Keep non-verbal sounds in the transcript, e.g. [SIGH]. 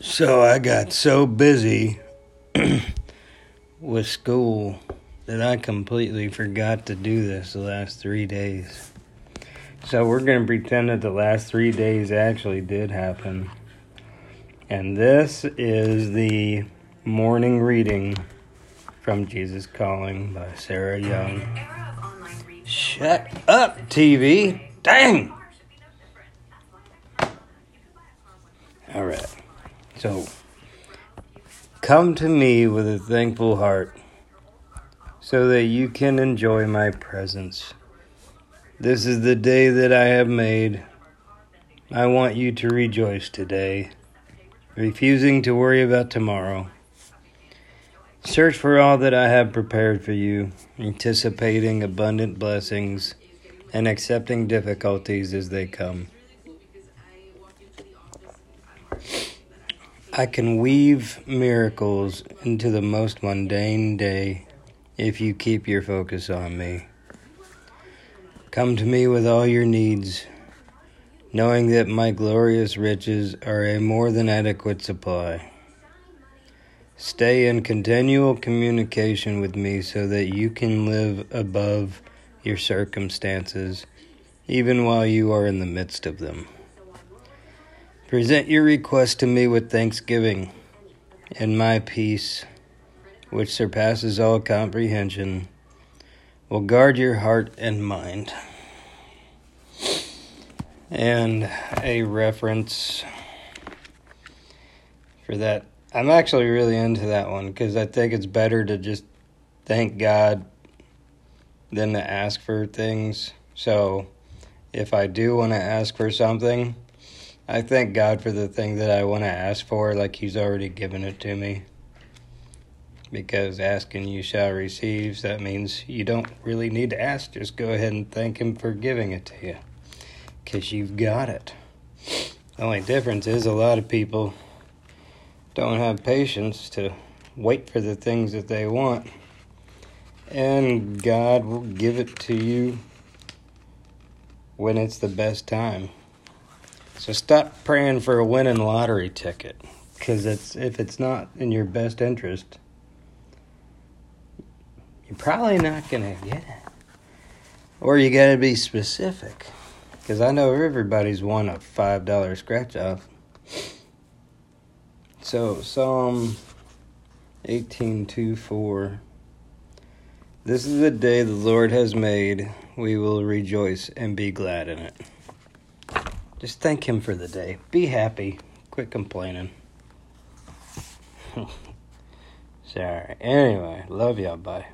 So I got so busy [CLEARS THROAT] with school that I completely forgot to do this the last three days. So we're going to pretend that the last three days actually did happen. And this is the morning reading from Jesus Calling by Sarah Young. Shut up, TV! Dang! All right. So, come to me with a thankful heart so that you can enjoy my presence. This is the day that I have made. I want you to rejoice today, refusing to worry about tomorrow. Search for all that I have prepared for you, anticipating abundant blessings and accepting difficulties as they come. I can weave miracles into the most mundane day if you keep your focus on me. Come to me with all your needs, knowing that my glorious riches are a more than adequate supply. Stay in continual communication with me so that you can live above your circumstances, even while you are in the midst of them. Present your request to me with thanksgiving, and my peace, which surpasses all comprehension, will guard your heart and mind. And a reference for that. I'm actually really into that one because I think it's better to just thank God than to ask for things. So if I do want to ask for something, I thank God for the thing that I want to ask for, like He's already given it to me. Because asking you shall receive, that means you don't really need to ask. Just go ahead and thank Him for giving it to you. Because you've got it. The only difference is a lot of people don't have patience to wait for the things that they want. And God will give it to you when it's the best time. So stop praying for a winning lottery ticket because it's if it's not in your best interest, you're probably not gonna get it. Or you gotta be specific, because I know everybody's won a five dollar scratch off. So Psalm eighteen two four. This is the day the Lord has made; we will rejoice and be glad in it. Just thank Him for the day. Be happy. Quit complaining. [LAUGHS] Sorry. Anyway, love y'all. Bye.